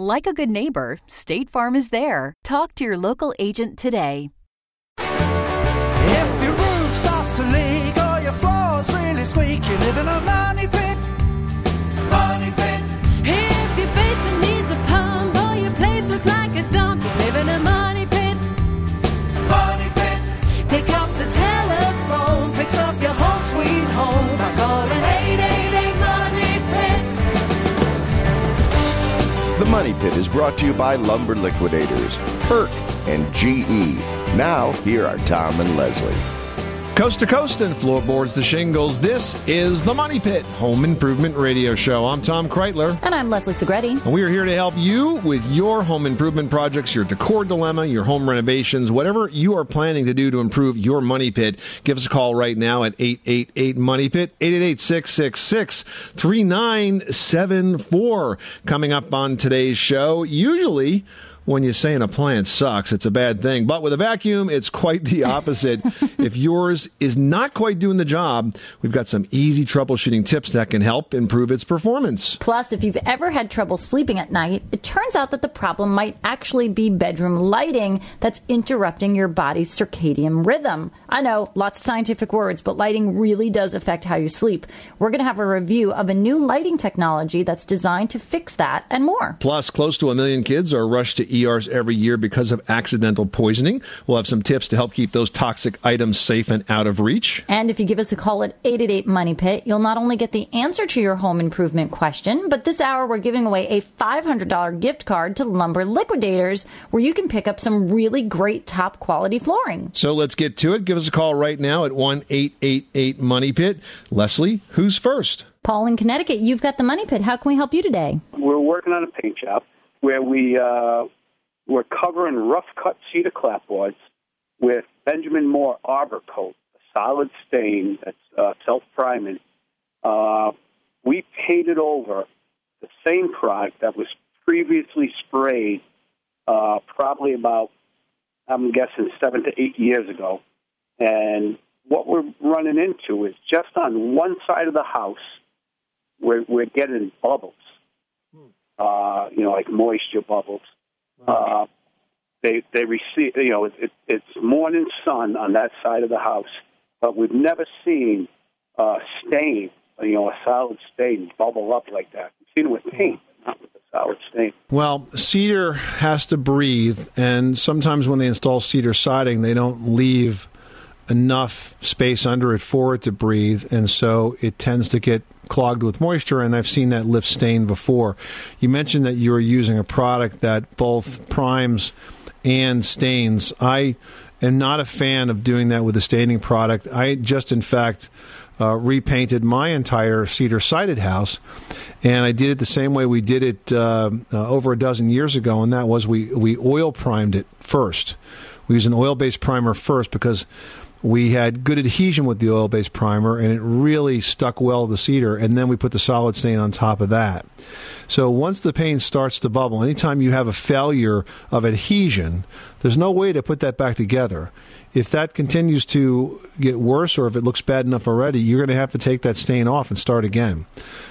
Like a good neighbor, State Farm is there. Talk to your local agent today. If your roof starts to leak or your floor's really squeak, you live Money Pit is brought to you by Lumber Liquidators, Kirk, and GE. Now, here are Tom and Leslie. Coast to coast and floorboards to shingles. This is the Money Pit Home Improvement Radio Show. I'm Tom Kraeutler. And I'm Leslie Segrete. And we are here to help you with your home improvement projects, your decor dilemma, your home renovations, whatever you are planning to do to improve your money pit. Give us a call right now at 888 Money Pit, 888 666 3974. Coming up on today's show, usually when you say an appliance sucks, it's a bad thing. But with a vacuum, it's quite the opposite. if yours is not quite doing the job, we've got some easy troubleshooting tips that can help improve its performance. Plus, if you've ever had trouble sleeping at night, it turns out that the problem might actually be bedroom lighting that's interrupting your body's circadian rhythm. I know, lots of scientific words, but lighting really does affect how you sleep. We're going to have a review of a new lighting technology that's designed to fix that and more. Plus, close to a million kids are rushed to ERs every year because of accidental poisoning. We'll have some tips to help keep those toxic items safe and out of reach. And if you give us a call at 888 Money Pit, you'll not only get the answer to your home improvement question, but this hour we're giving away a $500 gift card to Lumber Liquidators where you can pick up some really great top quality flooring. So let's get to it. Give us a call right now at 1 888 Money Pit. Leslie, who's first? Paul in Connecticut, you've got the Money Pit. How can we help you today? we're working on a paint job where we uh, we're covering rough cut cedar clapboards with Benjamin Moore Arbor Coat, a solid stain that's uh, self priming. Uh, we painted over the same product that was previously sprayed, uh, probably about I'm guessing seven to eight years ago, and what we're running into is just on one side of the house, we're, we're getting bubbles uh, you know, like moisture bubbles. Uh, they they receive, you know, it, it, it's morning sun on that side of the house, but we've never seen a stain, you know, a solid stain bubble up like that. We've seen it with paint, not with a solid stain. Well, cedar has to breathe, and sometimes when they install cedar siding, they don't leave enough space under it for it to breathe, and so it tends to get clogged with moisture. And I've seen that lift stain before. You mentioned that you were using a product that both primes and stains. I am not a fan of doing that with a staining product. I just, in fact, uh, repainted my entire cedar sided house, and I did it the same way we did it uh, uh, over a dozen years ago, and that was we we oil primed it first. We used an oil based primer first because we had good adhesion with the oil based primer, and it really stuck well to the cedar. And then we put the solid stain on top of that. So once the paint starts to bubble, anytime you have a failure of adhesion, there's no way to put that back together. If that continues to get worse, or if it looks bad enough already, you're going to have to take that stain off and start again,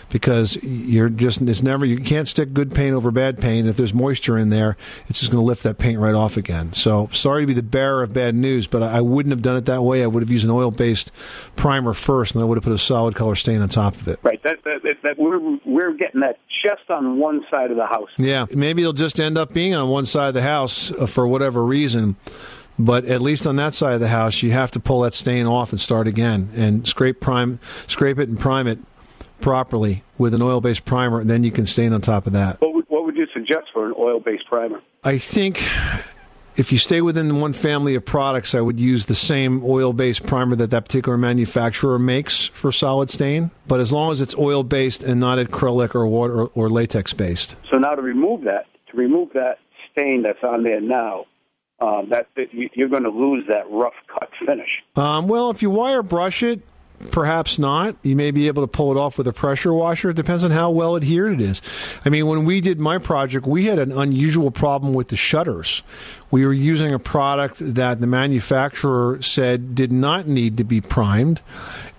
because you're just it's never you can't stick good paint over bad paint. If there's moisture in there, it's just going to lift that paint right off again. So sorry to be the bearer of bad news, but I wouldn't have done it that way. I would have used an oil-based primer first, and I would have put a solid color stain on top of it. Right. That, that, that, that we're we're getting that just on one side of the house. Yeah, maybe it'll just end up being on one side of the house uh, for whatever reason. But at least on that side of the house, you have to pull that stain off and start again, and scrape prime, scrape it and prime it properly with an oil-based primer, and then you can stain on top of that. What would, what would you suggest for an oil-based primer? I think if you stay within one family of products, I would use the same oil-based primer that that particular manufacturer makes for solid stain. But as long as it's oil-based and not acrylic or water or latex-based. So now to remove that, to remove that stain that's on there now, uh, that, that you, you're going to lose that rough cut finish. Um, well, if you wire brush it, perhaps not. You may be able to pull it off with a pressure washer. It depends on how well adhered it is. I mean, when we did my project, we had an unusual problem with the shutters. We were using a product that the manufacturer said did not need to be primed,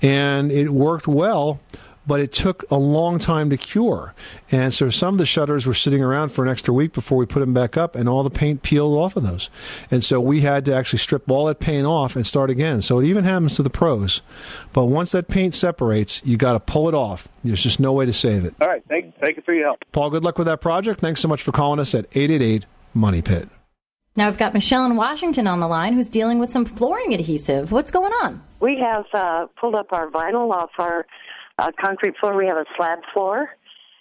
and it worked well but it took a long time to cure. And so some of the shutters were sitting around for an extra week before we put them back up, and all the paint peeled off of those. And so we had to actually strip all that paint off and start again. So it even happens to the pros. But once that paint separates, you got to pull it off. There's just no way to save it. All right. Thank, thank you for your help. Paul, good luck with that project. Thanks so much for calling us at 888 Money Pit. Now we've got Michelle in Washington on the line who's dealing with some flooring adhesive. What's going on? We have uh, pulled up our vinyl off our uh, concrete floor. We have a slab floor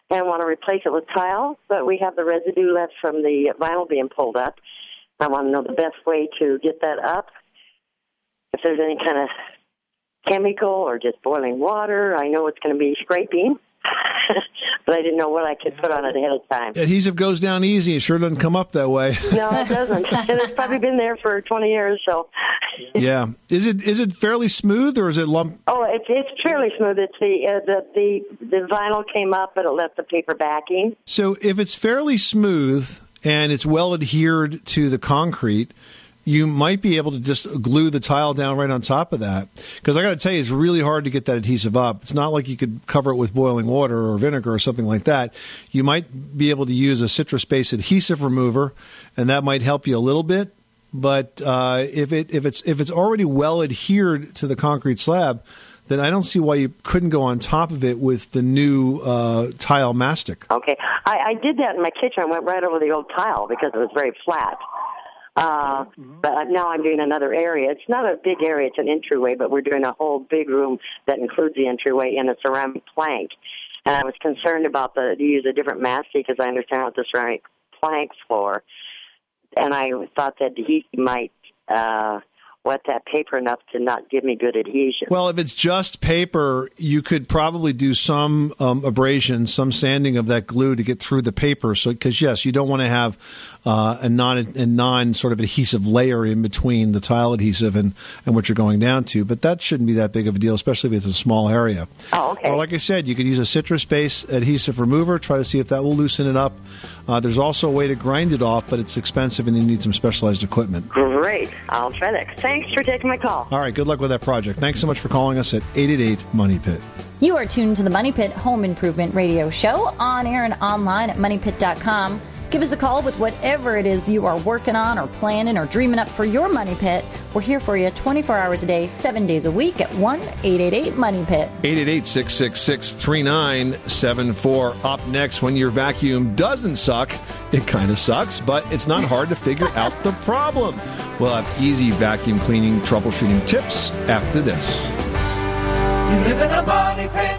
and want to replace it with tile, but we have the residue left from the vinyl being pulled up. I want to know the best way to get that up. If there's any kind of chemical or just boiling water, I know it's going to be scraping. but I didn't know what I could put on it ahead of time. Adhesive goes down easy. It sure doesn't come up that way. No, it doesn't. and it's probably been there for 20 years, so. yeah. Is it is it fairly smooth or is it lump? Oh, it's it's fairly smooth. It's the uh, the the the vinyl came up, but it left the paper backing. So if it's fairly smooth and it's well adhered to the concrete, you might be able to just glue the tile down right on top of that. Because I got to tell you, it's really hard to get that adhesive up. It's not like you could cover it with boiling water or vinegar or something like that. You might be able to use a citrus based adhesive remover, and that might help you a little bit. But uh, if it if it's if it's already well adhered to the concrete slab, then I don't see why you couldn't go on top of it with the new uh, tile mastic. Okay, I, I did that in my kitchen. I went right over the old tile because it was very flat. Uh, but now I'm doing another area. It's not a big area; it's an entryway, but we're doing a whole big room that includes the entryway in a ceramic plank. And I was concerned about the to use a different mastic because I understand what the ceramic plank's for. And I thought that he might uh, wet that paper enough to not give me good adhesion. Well, if it's just paper, you could probably do some um, abrasion, some sanding of that glue to get through the paper. So, because yes, you don't want to have uh, a non a non sort of adhesive layer in between the tile adhesive and, and what you're going down to. But that shouldn't be that big of a deal, especially if it's a small area. Oh, okay. Or like I said, you could use a citrus based adhesive remover. Try to see if that will loosen it up. Uh, there's also a way to grind it off, but it's expensive and you need some specialized equipment. Great. I'll try that. Thanks for taking my call. All right, good luck with that project. Thanks so much for calling us at 888 Money Pit. You are tuned to the Money Pit Home Improvement Radio Show on air and online at moneypit.com. Give us a call with whatever it is you are working on or planning or dreaming up for your money pit. We're here for you 24 hours a day, 7 days a week at 1 888 Money Pit. 888 666 3974. Up next, when your vacuum doesn't suck, it kind of sucks, but it's not hard to figure out the problem. We'll have easy vacuum cleaning troubleshooting tips after this. You live in a money pit.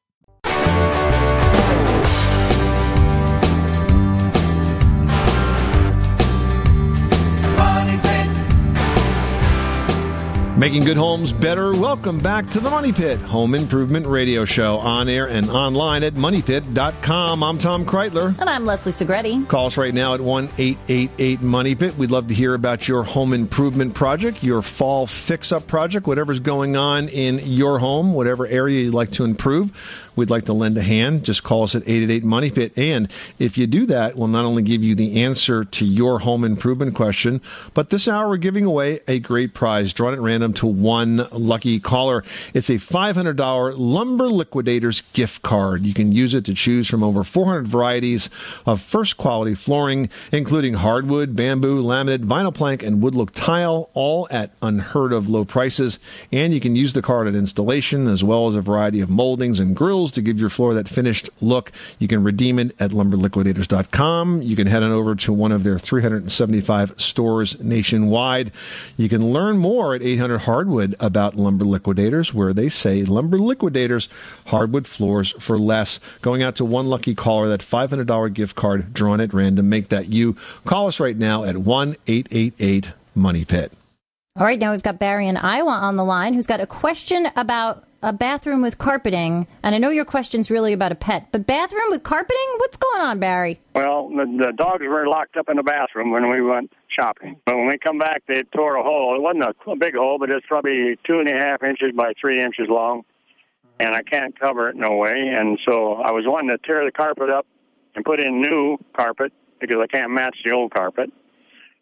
Money pit. Making good homes better. Welcome back to the Money Pit Home Improvement Radio Show on air and online at moneypit.com. I'm Tom Kraeutler. And I'm Leslie Segrete. Call us right now at 1 888 Money Pit. We'd love to hear about your home improvement project, your fall fix up project, whatever's going on in your home, whatever area you'd like to improve. We'd like to lend a hand. Just call us at 888 Money Pit. And if you do that, we'll not only give you the answer to your home improvement question, but this hour we're giving away a great prize drawn at random to one lucky caller. It's a $500 Lumber Liquidators gift card. You can use it to choose from over 400 varieties of first quality flooring, including hardwood, bamboo, laminate, vinyl plank, and wood look tile, all at unheard of low prices. And you can use the card at installation as well as a variety of moldings and grills to give your floor that finished look. You can redeem it at lumberliquidators.com. You can head on over to one of their 375 stores nationwide. You can learn more at 800 Hardwood about Lumber Liquidators, where they say Lumber Liquidators, hardwood floors for less. Going out to one lucky caller, that $500 gift card drawn at random. Make that you. Call us right now at 1 888 Money Pit. All right, now we've got Barry in Iowa on the line who's got a question about a bathroom with carpeting. And I know your question's really about a pet, but bathroom with carpeting? What's going on, Barry? Well, the, the dogs were locked up in the bathroom when we went shopping. But when we come back, they tore a hole. It wasn't a, a big hole, but it's probably two and a half inches by three inches long. And I can't cover it no way. And so I was wanting to tear the carpet up and put in new carpet because I can't match the old carpet.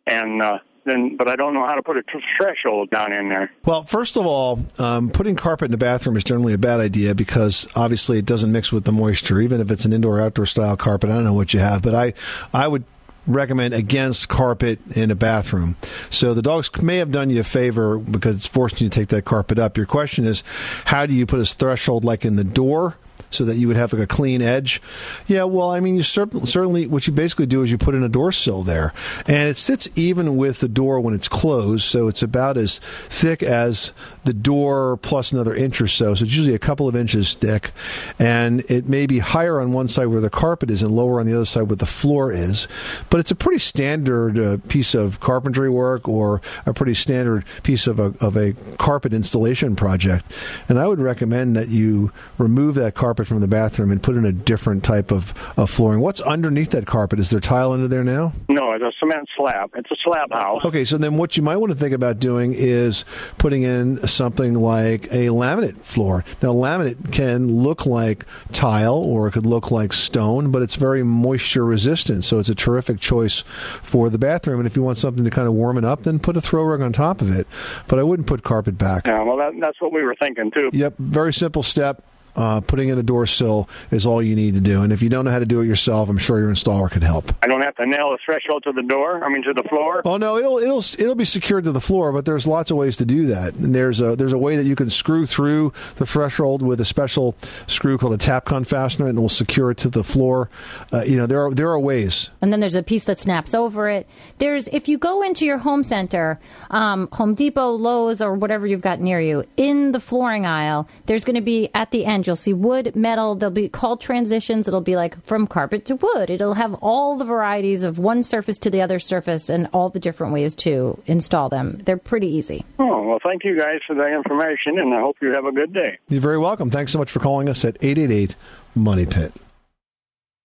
And uh, then, but I don't know how to put a threshold down in there. Well, first of all, um, putting carpet in the bathroom is generally a bad idea because obviously it doesn't mix with the moisture, even if it's an indoor outdoor style carpet. I don't know what you have, but I, I would recommend against carpet in a bathroom. So the dogs may have done you a favor because it's forcing you to take that carpet up. Your question is, how do you put a threshold like in the door? So that you would have like a clean edge. Yeah, well, I mean, you cer- certainly what you basically do is you put in a door sill there, and it sits even with the door when it's closed, so it's about as thick as the door plus another inch or so. So it's usually a couple of inches thick, and it may be higher on one side where the carpet is and lower on the other side where the floor is. But it's a pretty standard uh, piece of carpentry work or a pretty standard piece of a, of a carpet installation project. And I would recommend that you remove that carpet from the bathroom and put in a different type of, of flooring. What's underneath that carpet? Is there tile under there now? No, it's a cement slab. It's a slab house. Okay, so then what you might want to think about doing is putting in something like a laminate floor. Now, laminate can look like tile or it could look like stone, but it's very moisture resistant, so it's a terrific choice for the bathroom. And if you want something to kind of warm it up, then put a throw rug on top of it. But I wouldn't put carpet back. Yeah, well, that, that's what we were thinking too. Yep, very simple step. Uh, putting in a door sill is all you need to do. And if you don't know how to do it yourself, I'm sure your installer could help. I don't have to nail the threshold to the door. I mean, to the floor. Oh no, it'll it'll it'll be secured to the floor, but there's lots of ways to do that. And there's a there's a way that you can screw through the threshold with a special screw called a Tapcon fastener, and it will secure it to the floor. Uh, you know, there are there are ways. And then there's a piece that snaps over it. There's if you go into your home center, um, Home Depot, Lowe's, or whatever you've got near you, in the flooring aisle, there's going to be at the end you'll see wood, metal. They'll be called transitions. It'll be like from carpet to wood. It'll have all the varieties of one surface to the other surface and all the different ways to install them. They're pretty easy. Oh well, thank you guys for the information, and I hope you have a good day. You're very welcome. Thanks so much for calling us at 888 Money Pit.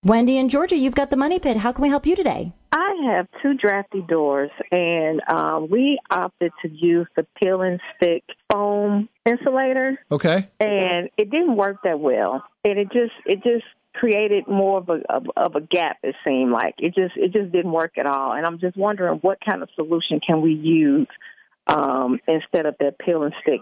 Wendy in Georgia, you've got the money pit. How can we help you today? I have two drafty doors, and um, we opted to use the peel and stick foam insulator, Okay. and it didn't work that well. And it just it just created more of a of, of a gap. It seemed like it just it just didn't work at all. And I'm just wondering what kind of solution can we use um, instead of that peel and stick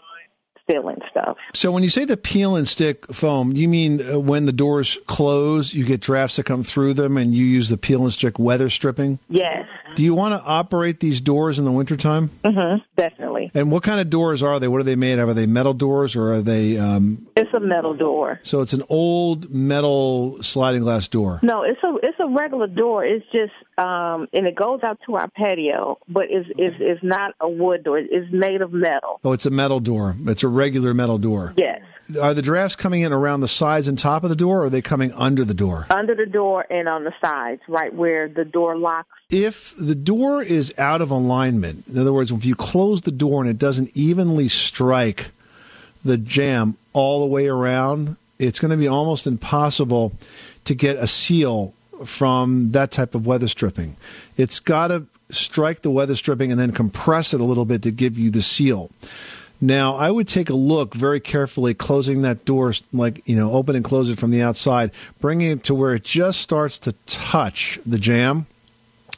filling stuff. So when you say the peel and stick foam, you mean uh, when the doors close, you get drafts that come through them, and you use the peel and stick weather stripping? Yes. Do you want to operate these doors in the wintertime? Mm-hmm. Definitely. And what kind of doors are they? What are they made of? Are they metal doors or are they? Um, It's a metal door. so it's an old metal sliding glass door. No, it's a it's a regular door. It's just um and it goes out to our patio, but it's it's, it's not a wood door. It's made of metal. Oh, it's a metal door. It's a regular metal door. Yes. Are the drafts coming in around the sides and top of the door, or are they coming under the door? Under the door and on the sides, right where the door locks. If the door is out of alignment, in other words, if you close the door and it doesn't evenly strike the jamb all the way around, it's going to be almost impossible to get a seal from that type of weather stripping. It's got to strike the weather stripping and then compress it a little bit to give you the seal. Now, I would take a look very carefully, closing that door, like, you know, open and close it from the outside, bringing it to where it just starts to touch the jamb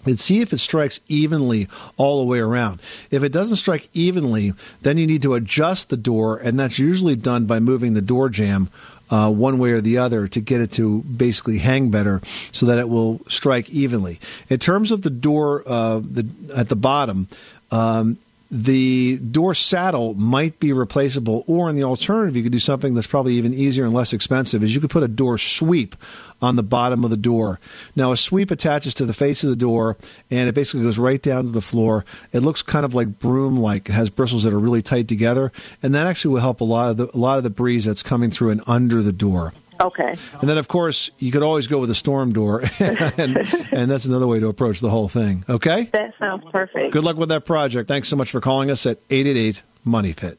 and see if it strikes evenly all the way around. If it doesn't strike evenly, then you need to adjust the door, and that's usually done by moving the door jamb uh, one way or the other to get it to basically hang better so that it will strike evenly. In terms of the door uh, the, at the bottom, um, the door saddle might be replaceable, or in the alternative, you could do something that's probably even easier and less expensive. Is you could put a door sweep on the bottom of the door. Now, a sweep attaches to the face of the door, and it basically goes right down to the floor. It looks kind of like broom-like. It has bristles that are really tight together, and that actually will help a lot of the a lot of the breeze that's coming through and under the door. Okay. And then, of course, you could always go with a storm door, and, and that's another way to approach the whole thing. Okay? That sounds perfect. Good luck with that project. Thanks so much for calling us at 888 Money Pit.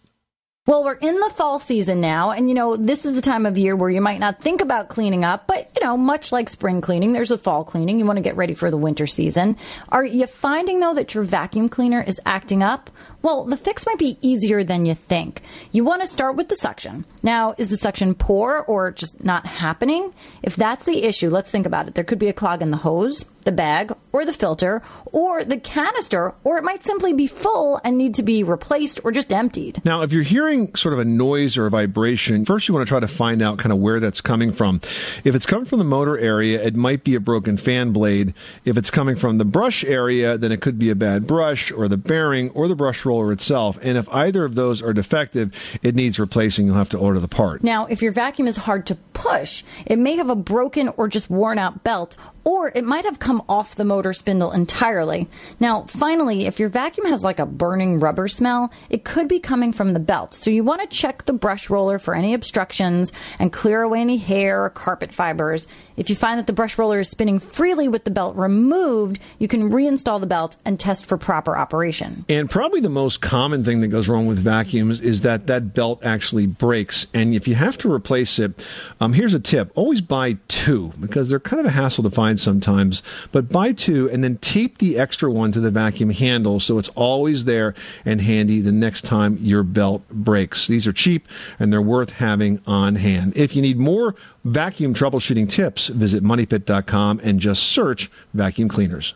Well, we're in the fall season now, and you know, this is the time of year where you might not think about cleaning up, but you know, much like spring cleaning, there's a fall cleaning. You want to get ready for the winter season. Are you finding though that your vacuum cleaner is acting up? Well, the fix might be easier than you think. You want to start with the suction. Now, is the suction poor or just not happening? If that's the issue, let's think about it. There could be a clog in the hose, the bag, or the filter, or the canister, or it might simply be full and need to be replaced or just emptied. Now, if you're hearing sort of a noise or a vibration, first you want to try to find out kind of where that's coming from. If it's coming from the motor area, it might be a broken fan blade. If it's coming from the brush area, then it could be a bad brush or the bearing or the brush itself. And if either of those are defective, it needs replacing. You'll have to order the part. Now, if your vacuum is hard to push, it may have a broken or just worn out belt, or it might have come off the motor spindle entirely. Now, finally, if your vacuum has like a burning rubber smell, it could be coming from the belt. So you want to check the brush roller for any obstructions and clear away any hair or carpet fibers. If you find that the brush roller is spinning freely with the belt removed, you can reinstall the belt and test for proper operation. And probably the most common thing that goes wrong with vacuums is that that belt actually breaks. And if you have to replace it, um, here's a tip always buy two because they're kind of a hassle to find sometimes. But buy two and then tape the extra one to the vacuum handle so it's always there and handy the next time your belt breaks. These are cheap and they're worth having on hand. If you need more vacuum troubleshooting tips, visit moneypit.com and just search vacuum cleaners.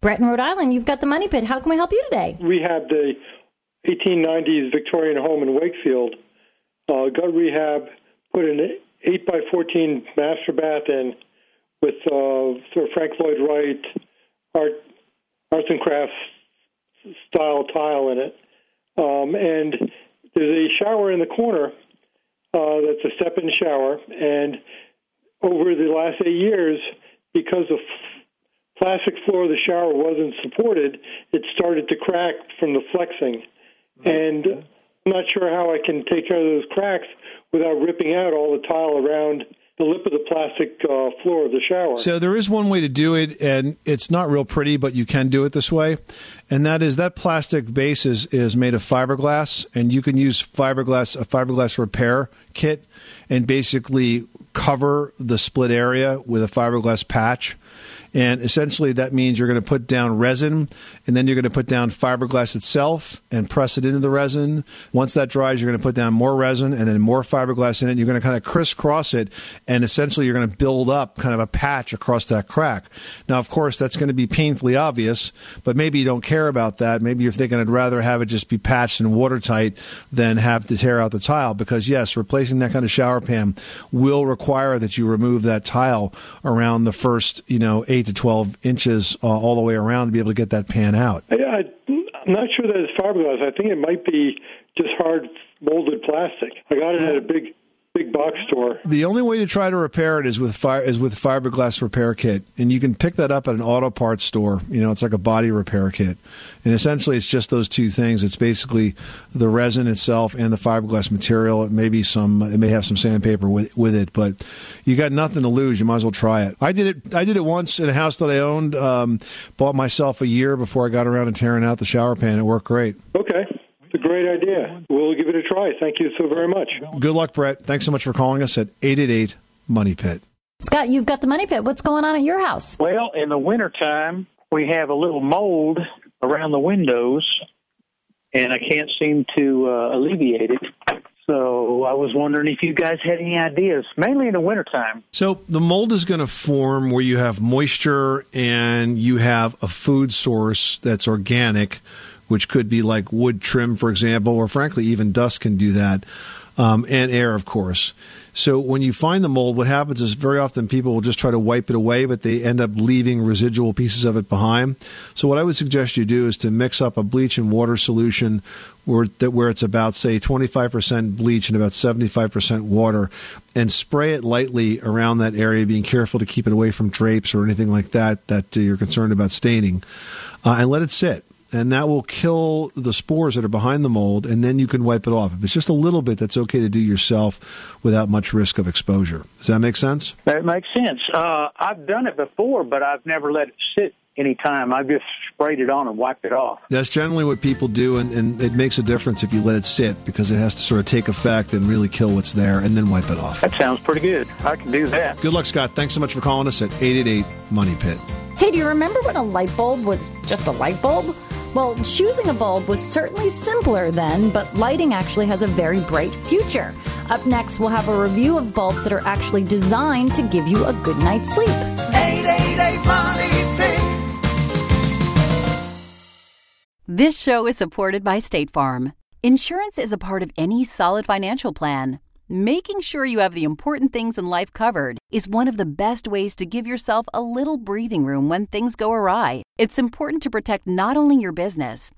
Brett in Rhode Island, you've got the money pit. How can we help you today? rehab the 1890s Victorian home in Wakefield. Uh, got rehab, put an 8 by 14 master bath in with uh, sort of Frank Lloyd Wright art, arts and crafts style tile in it. Um, and there's a shower in the corner uh, that's a step in shower. And over the last eight years, because the f- plastic floor of the shower wasn't supported, it started to crack from the flexing. And I'm not sure how I can take care of those cracks without ripping out all the tile around the lip of the plastic uh, floor of the shower. So there is one way to do it, and it's not real pretty, but you can do it this way, and that is that plastic base is, is made of fiberglass, and you can use fiberglass a fiberglass repair kit, and basically cover the split area with a fiberglass patch. And essentially, that means you're going to put down resin, and then you're going to put down fiberglass itself and press it into the resin. Once that dries, you're going to put down more resin and then more fiberglass in it. You're going to kind of crisscross it, and essentially, you're going to build up kind of a patch across that crack. Now, of course, that's going to be painfully obvious, but maybe you don't care about that. Maybe you're thinking I'd rather have it just be patched and watertight than have to tear out the tile. Because yes, replacing that kind of shower pan will require that you remove that tile around the first, you know, eight to twelve inches uh, all the way around to be able to get that pan out. I, I'm not sure that it's fiberglass. I think it might be just hard molded plastic. I got it at a big big box store. The only way to try to repair it is with fire is with fiberglass repair kit, and you can pick that up at an auto parts store. You know, it's like a body repair kit, and essentially it's just those two things. It's basically the resin itself and the fiberglass material. It may be some, it may have some sandpaper with with it, but you got nothing to lose. You might as well try it. I did it. I did it once in a house that I owned. Um, bought myself a year before I got around to tearing out the shower pan. It worked great. Okay. It's a great idea. We'll give it a try. Thank you so very much. Good luck, Brett. Thanks so much for calling us at eight eight eight Money Pit. Scott, you've got the money pit. What's going on at your house? Well, in the wintertime, we have a little mold around the windows, and I can't seem to uh, alleviate it. So I was wondering if you guys had any ideas, mainly in the wintertime. So the mold is going to form where you have moisture and you have a food source that's organic, which could be like wood trim, for example, or frankly, even dust can do that, um, and air, of course. So when you find the mold, what happens is very often people will just try to wipe it away, but they end up leaving residual pieces of it behind. So what I would suggest you do is to mix up a bleach and water solution where, where it's about, say, 25% bleach and about 75% water, and spray it lightly around that area, being careful to keep it away from drapes or anything like that that you're concerned about staining, uh, and let it sit and that will kill the spores that are behind the mold, and then you can wipe it off. If it's just a little bit, that's okay to do yourself without much risk of exposure. Does that make sense? That makes sense. Uh, I've done it before, but I've never let it sit any time. I've just sprayed it on and wiped it off. That's generally what people do, and, and it makes a difference if you let it sit because it has to sort of take effect and really kill what's there and then wipe it off. That sounds pretty good. I can do that. Good luck, Scott. Thanks so much for calling us at 888 Money Pit. Hey, do you remember when a light bulb was just a light bulb? Well, choosing a bulb was certainly simpler then, but lighting actually has a very bright future. Up next, we'll have a review of bulbs that are actually designed to give you a good night's sleep. 888 Money Pit. This show is supported by State Farm. Insurance is a part of any solid financial plan. Making sure you have the important things in life covered is one of the best ways to give yourself a little breathing room when things go awry. It's important to protect not only your business,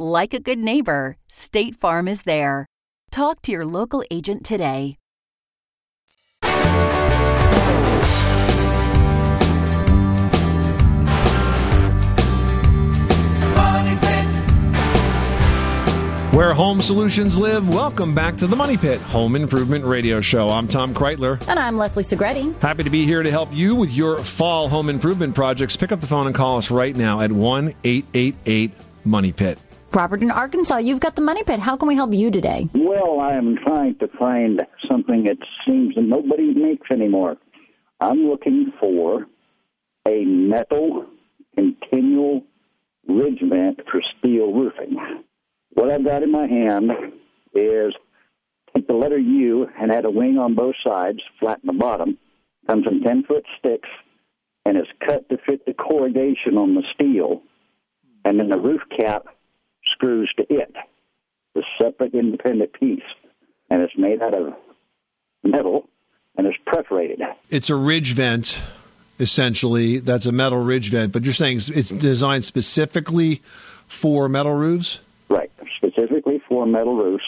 Like a good neighbor, State Farm is there. Talk to your local agent today. Money Pit. Where home solutions live, welcome back to the Money Pit Home Improvement Radio Show. I'm Tom Kraeutler. And I'm Leslie Segrete. Happy to be here to help you with your fall home improvement projects. Pick up the phone and call us right now at 1 888 Money Pit. Robert in Arkansas, you've got the money pit. How can we help you today? Well, I am trying to find something that seems that nobody makes anymore. I'm looking for a metal continual ridge vent for steel roofing. What I've got in my hand is take the letter U and add a wing on both sides, flat in the bottom. Comes in 10 foot sticks and is cut to fit the corrugation on the steel. And then the roof cap screws to it, the separate independent piece. And it's made out of metal and it's perforated. It's a ridge vent, essentially. That's a metal ridge vent, but you're saying it's designed specifically for metal roofs? Right, specifically for metal roofs.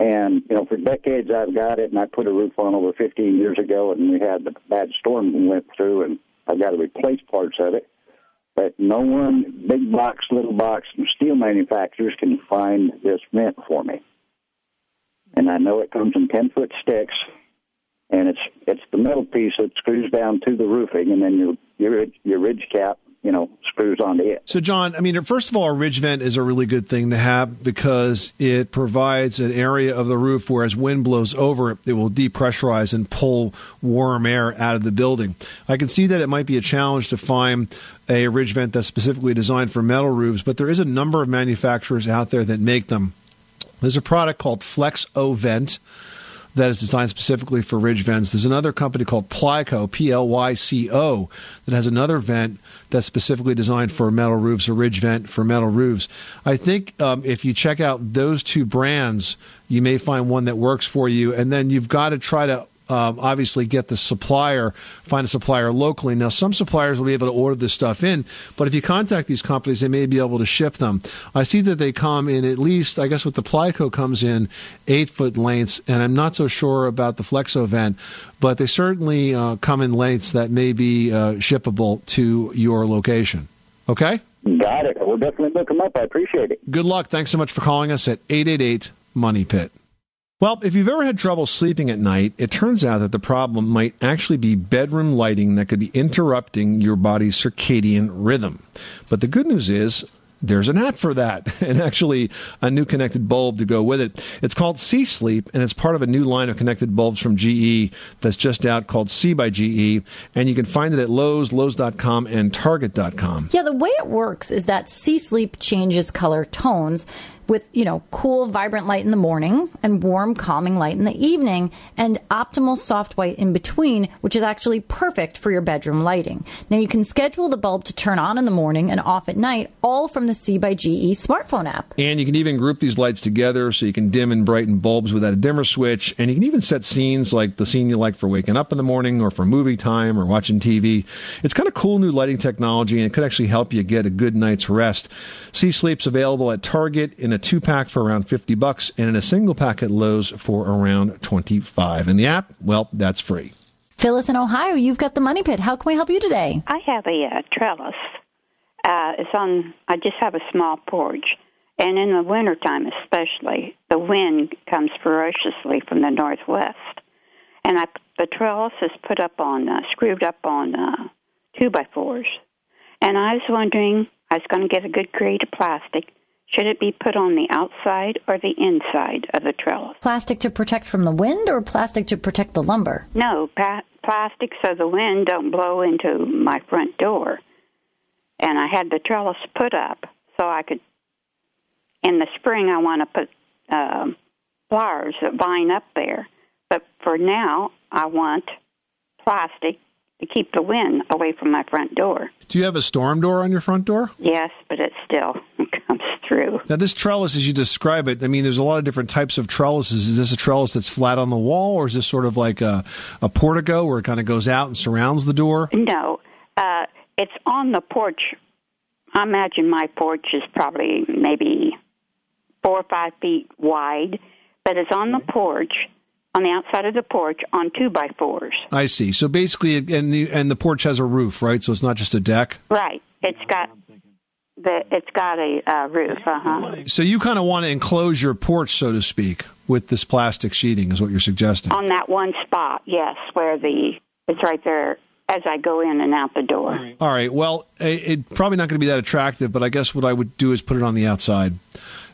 And, you know, for decades I've got it, and I put a roof on over 15 years ago, and we had the bad storm we went through, and I've got to replace parts of it. But no one, big box, little box, steel manufacturers can find this vent for me. And I know it comes in 10 foot sticks, and it's it's the metal piece that screws down to the roofing, and then your your your ridge cap, you know, screws onto it. So, John, I mean, first of all, a ridge vent is a really good thing to have because it provides an area of the roof where, as wind blows over it, it will depressurize and pull warm air out of the building. I can see that it might be a challenge to find a ridge vent that's specifically designed for metal roofs, but there is a number of manufacturers out there that make them. There's a product called Flex O Vent. That is designed specifically for ridge vents. There's another company called Plyco, P L Y C O, that has another vent that's specifically designed for metal roofs, a ridge vent for metal roofs. I think um, if you check out those two brands, you may find one that works for you, and then you've got to try to um, obviously get the supplier, find a supplier locally. Now, some suppliers will be able to order this stuff in, but if you contact these companies, they may be able to ship them. I see that they come in at least, I guess, with the Plyco comes in eight foot lengths, and I'm not so sure about the Flexo vent, but they certainly uh, come in lengths that may be uh, shippable to your location. Okay? Got it. We'll definitely look them up. I appreciate it. Good luck. Thanks so much for calling us at 888 Money Pit. Well, if you've ever had trouble sleeping at night, it turns out that the problem might actually be bedroom lighting that could be interrupting your body's circadian rhythm. But the good news is, there's an app for that and actually a new connected bulb to go with it. It's called C Sleep and it's part of a new line of connected bulbs from GE that's just out called C by GE. And you can find it at Lowe's, Lowe's.com, and Target.com. Yeah, the way it works is that C Sleep changes color tones with, you know, cool, vibrant light in the morning and warm, calming light in the evening and optimal soft white in between, which is actually perfect for your bedroom lighting. Now you can schedule the bulb to turn on in the morning and off at night, all from the C by GE smartphone app. And you can even group these lights together so you can dim and brighten bulbs without a dimmer switch. And you can even set scenes like the scene you like for waking up in the morning or for movie time or watching TV. It's kind of cool new lighting technology and it could actually help you get a good night's rest. C Sleep's available at Target in a two pack for around 50 bucks and in a single pack at Lowe's for around 25. And the app, well, that's free. Phyllis in Ohio, you've got the money pit. How can we help you today? I have a uh, trellis. Uh, it's on. I just have a small porch, and in the wintertime, especially, the wind comes ferociously from the northwest, and I, the trellis is put up on, uh, screwed up on uh, two by fours, and I was wondering. I was going to get a good grade of plastic. Should it be put on the outside or the inside of the trellis? Plastic to protect from the wind or plastic to protect the lumber? No, pa- plastic so the wind don't blow into my front door. And I had the trellis put up so I could. In the spring, I want to put um, flowers that vine up there, but for now, I want plastic to keep the wind away from my front door. Do you have a storm door on your front door? Yes, but it still comes through. Now, this trellis, as you describe it, I mean, there's a lot of different types of trellises. Is this a trellis that's flat on the wall, or is this sort of like a, a portico where it kind of goes out and surrounds the door? No, uh, it's on the porch. I imagine my porch is probably maybe four or five feet wide, but it's on the porch, on the outside of the porch, on two by fours. I see. So basically, and the and the porch has a roof, right? So it's not just a deck. Right. It's got the. It's got a uh, roof. Uh huh. So you kind of want to enclose your porch, so to speak, with this plastic sheeting, is what you're suggesting. On that one spot, yes, where the it's right there as I go in and out the door. All right. Well, it, it probably not going to be that attractive, but I guess what I would do is put it on the outside.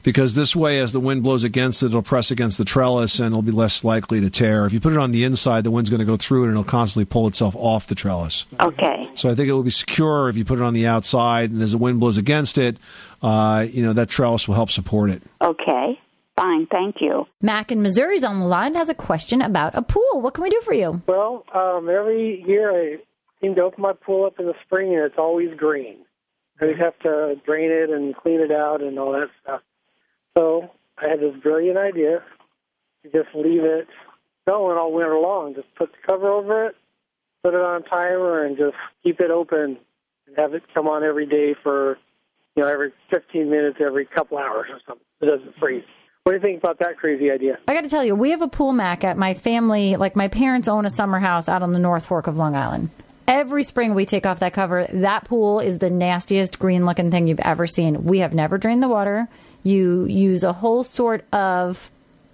Because this way, as the wind blows against it, it'll press against the trellis and it'll be less likely to tear. If you put it on the inside, the wind's going to go through it and it'll constantly pull itself off the trellis. Okay. So I think it will be secure if you put it on the outside, and as the wind blows against it, uh, you know that trellis will help support it. Okay. Fine. Thank you. Mac in Missouri's on the line has a question about a pool. What can we do for you? Well, um, every year I seem to open my pool up in the spring and it's always green. I always have to drain it and clean it out and all that stuff. So I had this brilliant idea to just leave it going all winter long. Just put the cover over it, put it on a timer, and just keep it open and have it come on every day for, you know, every 15 minutes, every couple hours or something. It doesn't freeze. What do you think about that crazy idea? I got to tell you, we have a pool Mac at my family. Like my parents own a summer house out on the North Fork of Long Island. Every spring we take off that cover. That pool is the nastiest green looking thing you've ever seen. We have never drained the water. You use a whole sort of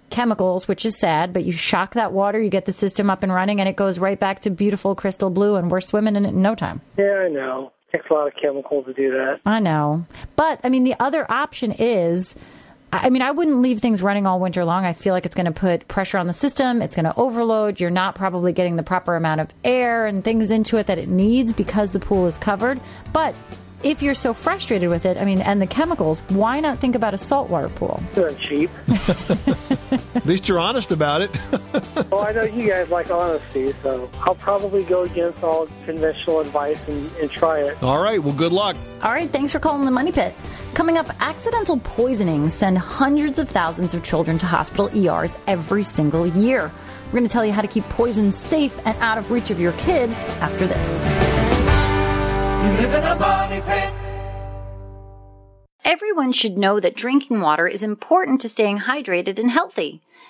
chemicals, which is sad, but you shock that water, you get the system up and running, and it goes right back to beautiful crystal blue, and we're swimming in it in no time. Yeah, I know. takes a lot of chemicals to do that. I know. But, I mean, the other option is. I mean, I wouldn't leave things running all winter long. I feel like it's going to put pressure on the system. It's going to overload. You're not probably getting the proper amount of air and things into it that it needs because the pool is covered. But if you're so frustrated with it, I mean, and the chemicals, why not think about a saltwater pool? They're cheap. At least you're honest about it. well, I know you guys like honesty, so I'll probably go against all conventional advice and, and try it. All right. Well, good luck. All right, thanks for calling the Money Pit. Coming up, accidental poisoning send hundreds of thousands of children to hospital ERs every single year. We're going to tell you how to keep poison safe and out of reach of your kids after this. You live in a money pit. Everyone should know that drinking water is important to staying hydrated and healthy.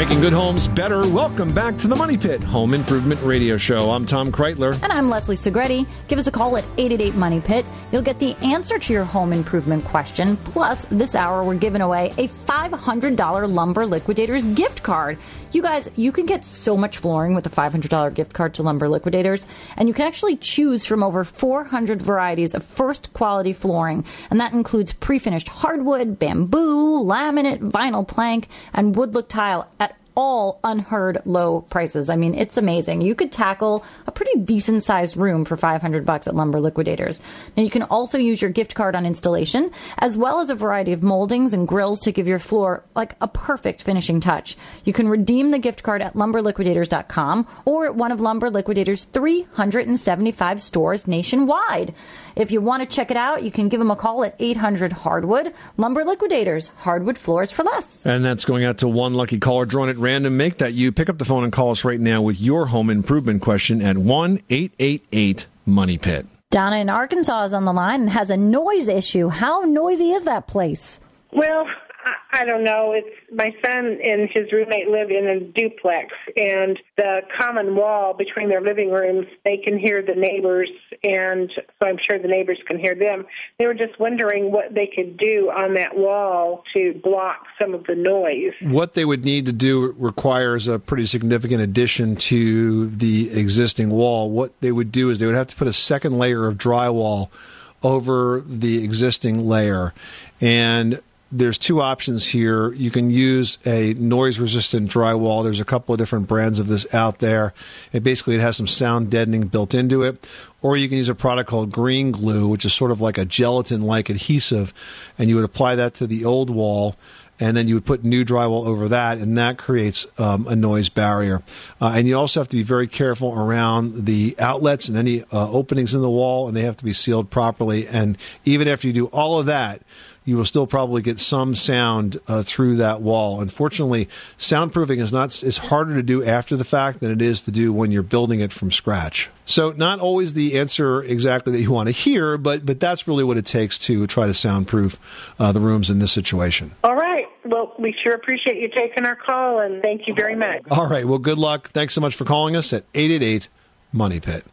Making good homes better. Welcome back to the Money Pit Home Improvement Radio Show. I'm Tom Kraeutler. And I'm Leslie Segrete. Give us a call at 888 Money Pit. You'll get the answer to your home improvement question. Plus, this hour we're giving away a $500 Lumber Liquidators gift card. You guys, you can get so much flooring with a $500 gift card to Lumber Liquidators, and you can actually choose from over 400 varieties of first quality flooring, and that includes pre-finished hardwood, bamboo, laminate, vinyl plank, and wood look tile at all unheard low prices. I mean, it's amazing. You could tackle a pretty decent sized room for 500 bucks at Lumber Liquidators. Now you can also use your gift card on installation as well as a variety of moldings and grills to give your floor like a perfect finishing touch. You can redeem the gift card at lumberliquidators.com or at one of Lumber Liquidators 375 stores nationwide. If you want to check it out, you can give them a call at 800 Hardwood. Lumber Liquidators, hardwood floors for less. And that's going out to one lucky caller drawn at random. To make that you. Pick up the phone and call us right now with your home improvement question at 1 888 Money Pit. Donna in Arkansas is on the line and has a noise issue. How noisy is that place? Well, I, don't know. It's my son and his roommate live in a duplex, and the common wall between their living rooms, they can hear the neighbors, and so I'm sure the neighbors can hear them. They were just wondering what they could do on that wall to block some of the noise. What they would need to do requires a pretty significant addition to the existing wall. What they would do is they would have to put a second layer of drywall over the existing layer. And there's two options here. You can use a noise resistant drywall. There's a couple of different brands of this out there. It basically it has some sound deadening built into it. Or you can use a product called green glue, which is sort of like a gelatin like adhesive, and you would apply that to the old wall and then you would put new drywall over that, and that creates um, a noise barrier. Uh, and you also have to be very careful around the outlets and any uh, openings in the wall, and they have to be sealed properly. And even after you do all of that, you will still probably get some sound uh, through that wall. Unfortunately, soundproofing is not is harder to do after the fact than it is to do when you're building it from scratch. So, not always the answer exactly that you want to hear, but but that's really what it takes to try to soundproof uh, the rooms in this situation. All right. Well, we sure appreciate you taking our call, and thank you very much. All right. Well, good luck. Thanks so much for calling us at 888 Money Pit.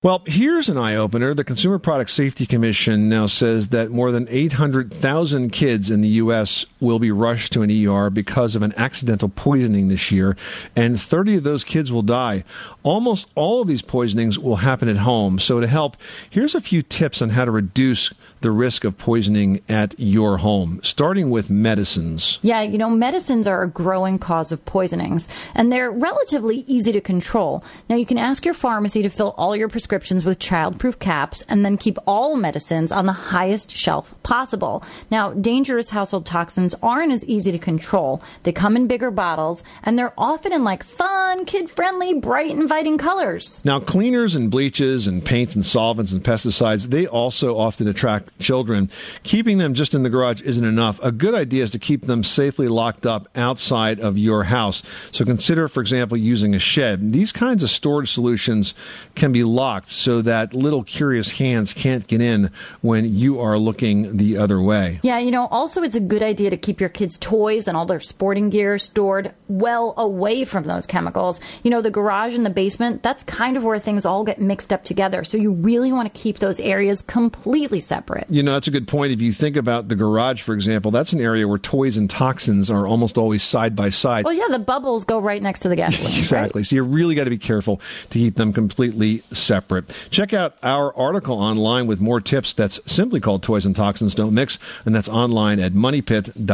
Well, here's an eye opener. The Consumer Product Safety Commission now says that more than 800,000 kids in the U.S. will be rushed to an ER because of an accidental poisoning this year, and 30 of those kids will die. Almost all of these poisonings will happen at home. So, to help, here's a few tips on how to reduce the risk of poisoning at your home, starting with medicines. Yeah, you know, medicines are a growing cause of poisonings, and they're relatively easy to control. Now, you can ask your pharmacy to fill all your prescriptions with childproof caps and then keep all medicines on the highest shelf possible. Now, dangerous household toxins aren't as easy to control. They come in bigger bottles, and they're often in like fun, kid friendly, bright, inviting colors. Now, cleaners and bleaches and paints and solvents and pesticides, they also often attract children. Keeping them just in the garage isn't enough. A good idea is to keep them safely locked up outside of your house. So consider, for example, using a shed. These kinds of storage solutions can be locked so that little curious hands can't get in when you are looking the other way. Yeah, you know, also it's a good idea to keep your kids' toys and all their sporting gear stored well away from those chemicals. You know, the garage and the basement, that's kind of where things all get mixed up together. So you really want to keep those areas completely separate. You know, that's a good point. If you think about the garage, for example, that's an area where toys and toxins are almost always side by side. Well, yeah, the bubbles go right next to the gasoline. Exactly. So you really got to be careful to keep them completely separate. Check out our article online with more tips. That's simply called Toys and Toxins Don't Mix, and that's online at moneypit.com.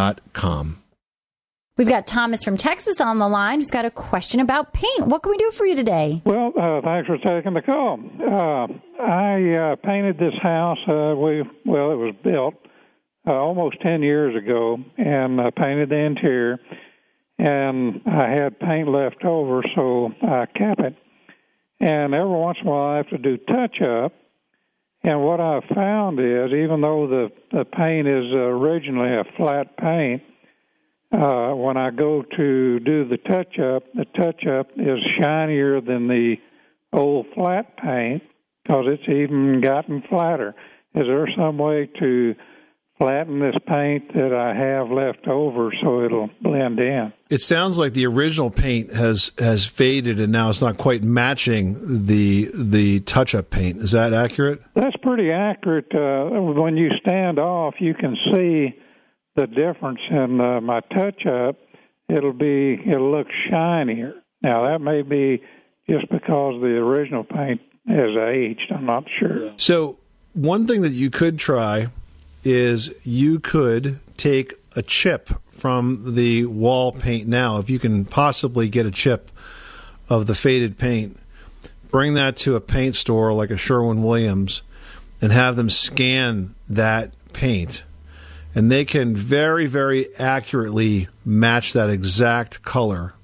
We've got Thomas from Texas on the line who's got a question about paint. What can we do for you today? Well, uh, thanks for taking the call. Uh, I uh, painted this house. Uh, we well, it was built uh, almost ten years ago, and I painted the interior. And I had paint left over, so I cap it. And every once in a while, I have to do touch up. And what I found is, even though the the paint is originally a flat paint uh, when I go to do the touch up, the touch up is shinier than the old flat paint because it's even gotten flatter. Is there some way to flatten this paint that I have left over so it'll blend in? It sounds like the original paint has has faded and now it's not quite matching the the touch up paint. Is that accurate? That's pretty accurate. Uh, when you stand off, you can see the difference in uh, my touch up, it'll be it'll look shinier. Now that may be just because the original paint has aged. I'm not sure. So one thing that you could try is you could take a chip from the wall paint now, if you can possibly get a chip of the faded paint, bring that to a paint store like a Sherwin Williams and have them scan that paint. And they can very, very accurately match that exact color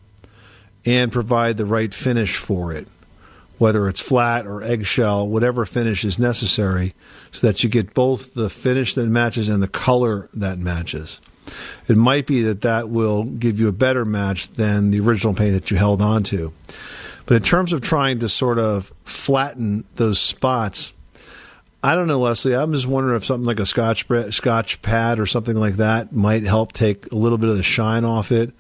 and provide the right finish for it, whether it's flat or eggshell, whatever finish is necessary, so that you get both the finish that matches and the color that matches. It might be that that will give you a better match than the original paint that you held on to. But in terms of trying to sort of flatten those spots, I don't know, Leslie. I'm just wondering if something like a Scotch Scotch pad or something like that might help take a little bit of the shine off it,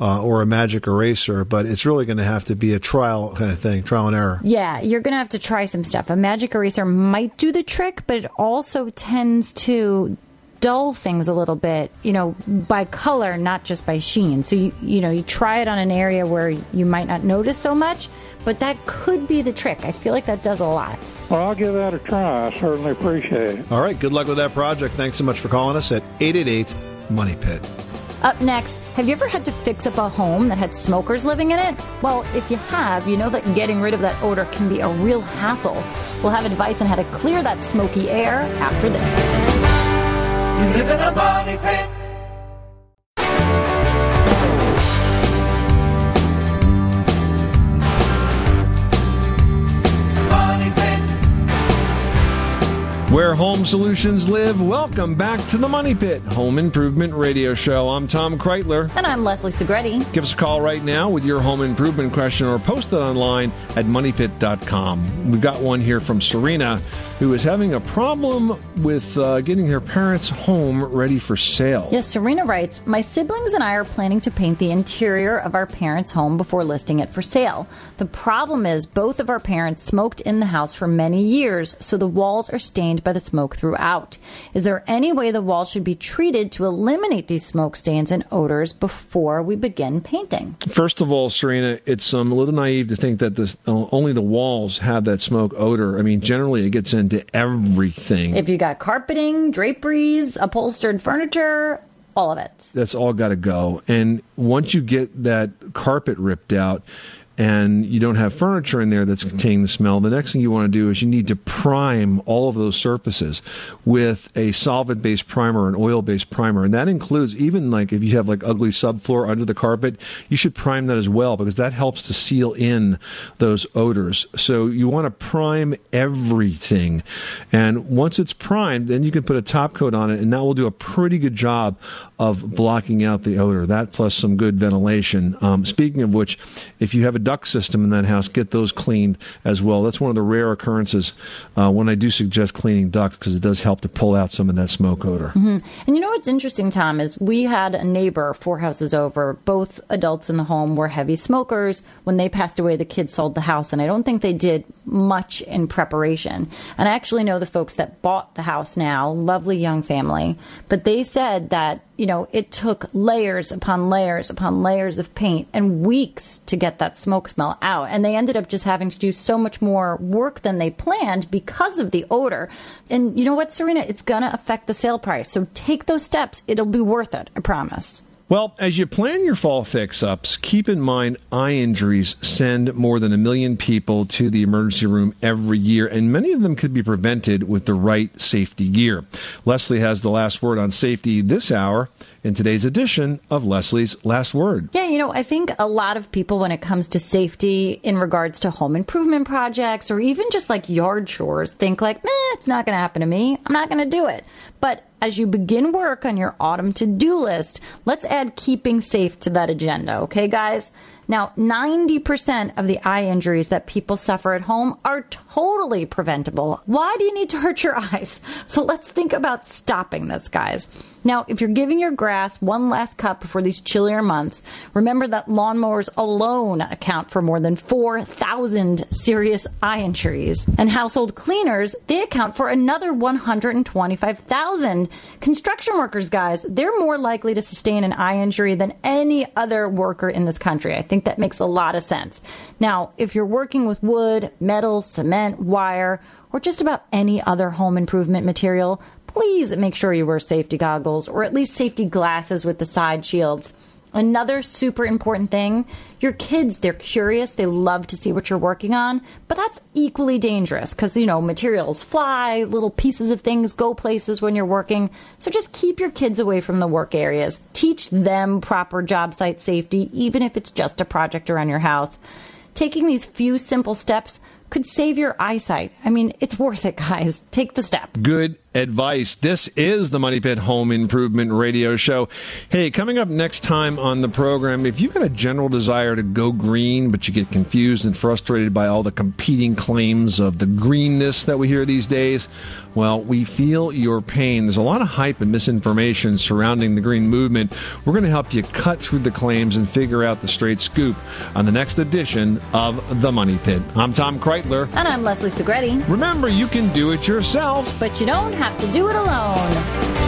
uh, or a magic eraser. But it's really going to have to be a trial kind of thing, trial and error. Yeah, you're going to have to try some stuff. A magic eraser might do the trick, but it also tends to dull things a little bit, you know, by color, not just by sheen. So you you know, you try it on an area where you might not notice so much, but that could be the trick. I feel like that does a lot. Well, I'll give that a try. I certainly appreciate it. All right, good luck with that project. Thanks so much for calling us at 888 Money Pit. Up next, have you ever had to fix up a home that had smokers living in it? Well, if you have, you know that getting rid of that odor can be a real hassle. We'll have advice on how to clear that smoky air after this. You live in a money pit. Where home solutions live. Welcome back to the Money Pit Home Improvement Radio Show. I'm Tom Kraeutler. And I'm Leslie Segrete. Give us a call right now with your home improvement question or post it online at moneypit.com. We've got one here from Serena who is having a problem with uh, getting her parents' home ready for sale. Yes, Serena writes My siblings and I are planning to paint the interior of our parents' home before listing it for sale. The problem is both of our parents smoked in the house for many years, so the walls are stained by the smoke throughout. Is there any way the wall should be treated to eliminate these smoke stains and odors before we begin painting? First of all, Serena, it's um, a little naive to think that this, uh, only the walls have that smoke odor. I mean, generally it gets into everything. If you got carpeting, draperies, upholstered furniture, all of it. That's all got to go. And once you get that carpet ripped out, and you don't have furniture in there that's containing the smell, the next thing you want to do is you need to prime all of those surfaces with a solvent based primer, an oil based primer. And that includes even like if you have like ugly subfloor under the carpet, you should prime that as well because that helps to seal in those odors. So you want to prime everything. And once it's primed, then you can put a top coat on it and that will do a pretty good job of blocking out the odor. That plus some good ventilation. Um, speaking of which, if you have a duct system in that house, get those cleaned as well. That's one of the rare occurrences uh, when I do suggest cleaning ducts because it does help to pull out some of that smoke odor. hmm And you know what's interesting, Tom, is we had a neighbor four houses over. Both adults in the home were heavy smokers. When they passed away, the kids sold the house, and I don't think they did much in preparation. And I actually know the folks that bought the house now, lovely young family, but they said that you know, it took layers upon layers upon layers of paint and weeks to get that smoke smell out. And they ended up just having to do so much more work than they planned because of the odor. And you know what, Serena? It's going to affect the sale price. So take those steps. It'll be worth it. I promise. Well, as you plan your fall fix ups, keep in mind eye injuries send more than a million people to the emergency room every year, and many of them could be prevented with the right safety gear. Leslie has the last word on safety this hour in today's edition of Leslie's Last Word. Yeah, you know, I think a lot of people, when it comes to safety in regards to home improvement projects or even just like yard chores, think like, meh, it's not going to happen to me. I'm not going to do it. But as you begin work on your autumn to do list, let's add keeping safe to that agenda, okay, guys? Now, 90% of the eye injuries that people suffer at home are totally preventable. Why do you need to hurt your eyes? So let's think about stopping this, guys. Now, if you're giving your grass one last cut before these chillier months, remember that lawnmowers alone account for more than 4,000 serious eye injuries. And household cleaners, they account for another 125,000. Construction workers, guys, they're more likely to sustain an eye injury than any other worker in this country. I think that makes a lot of sense. Now, if you're working with wood, metal, cement, wire, or just about any other home improvement material, please make sure you wear safety goggles or at least safety glasses with the side shields. Another super important thing your kids, they're curious, they love to see what you're working on, but that's equally dangerous because, you know, materials fly, little pieces of things go places when you're working. So just keep your kids away from the work areas. Teach them proper job site safety, even if it's just a project around your house. Taking these few simple steps could save your eyesight. I mean, it's worth it, guys. Take the step. Good advice. This is the Money Pit Home Improvement Radio Show. Hey, coming up next time on the program, if you've got a general desire to go green, but you get confused and frustrated by all the competing claims of the greenness that we hear these days, well, we feel your pain. There's a lot of hype and misinformation surrounding the green movement. We're going to help you cut through the claims and figure out the straight scoop on the next edition of The Money Pit. I'm Tom Kraeutler. And I'm Leslie Segrete. Remember, you can do it yourself. But you don't have to do it alone.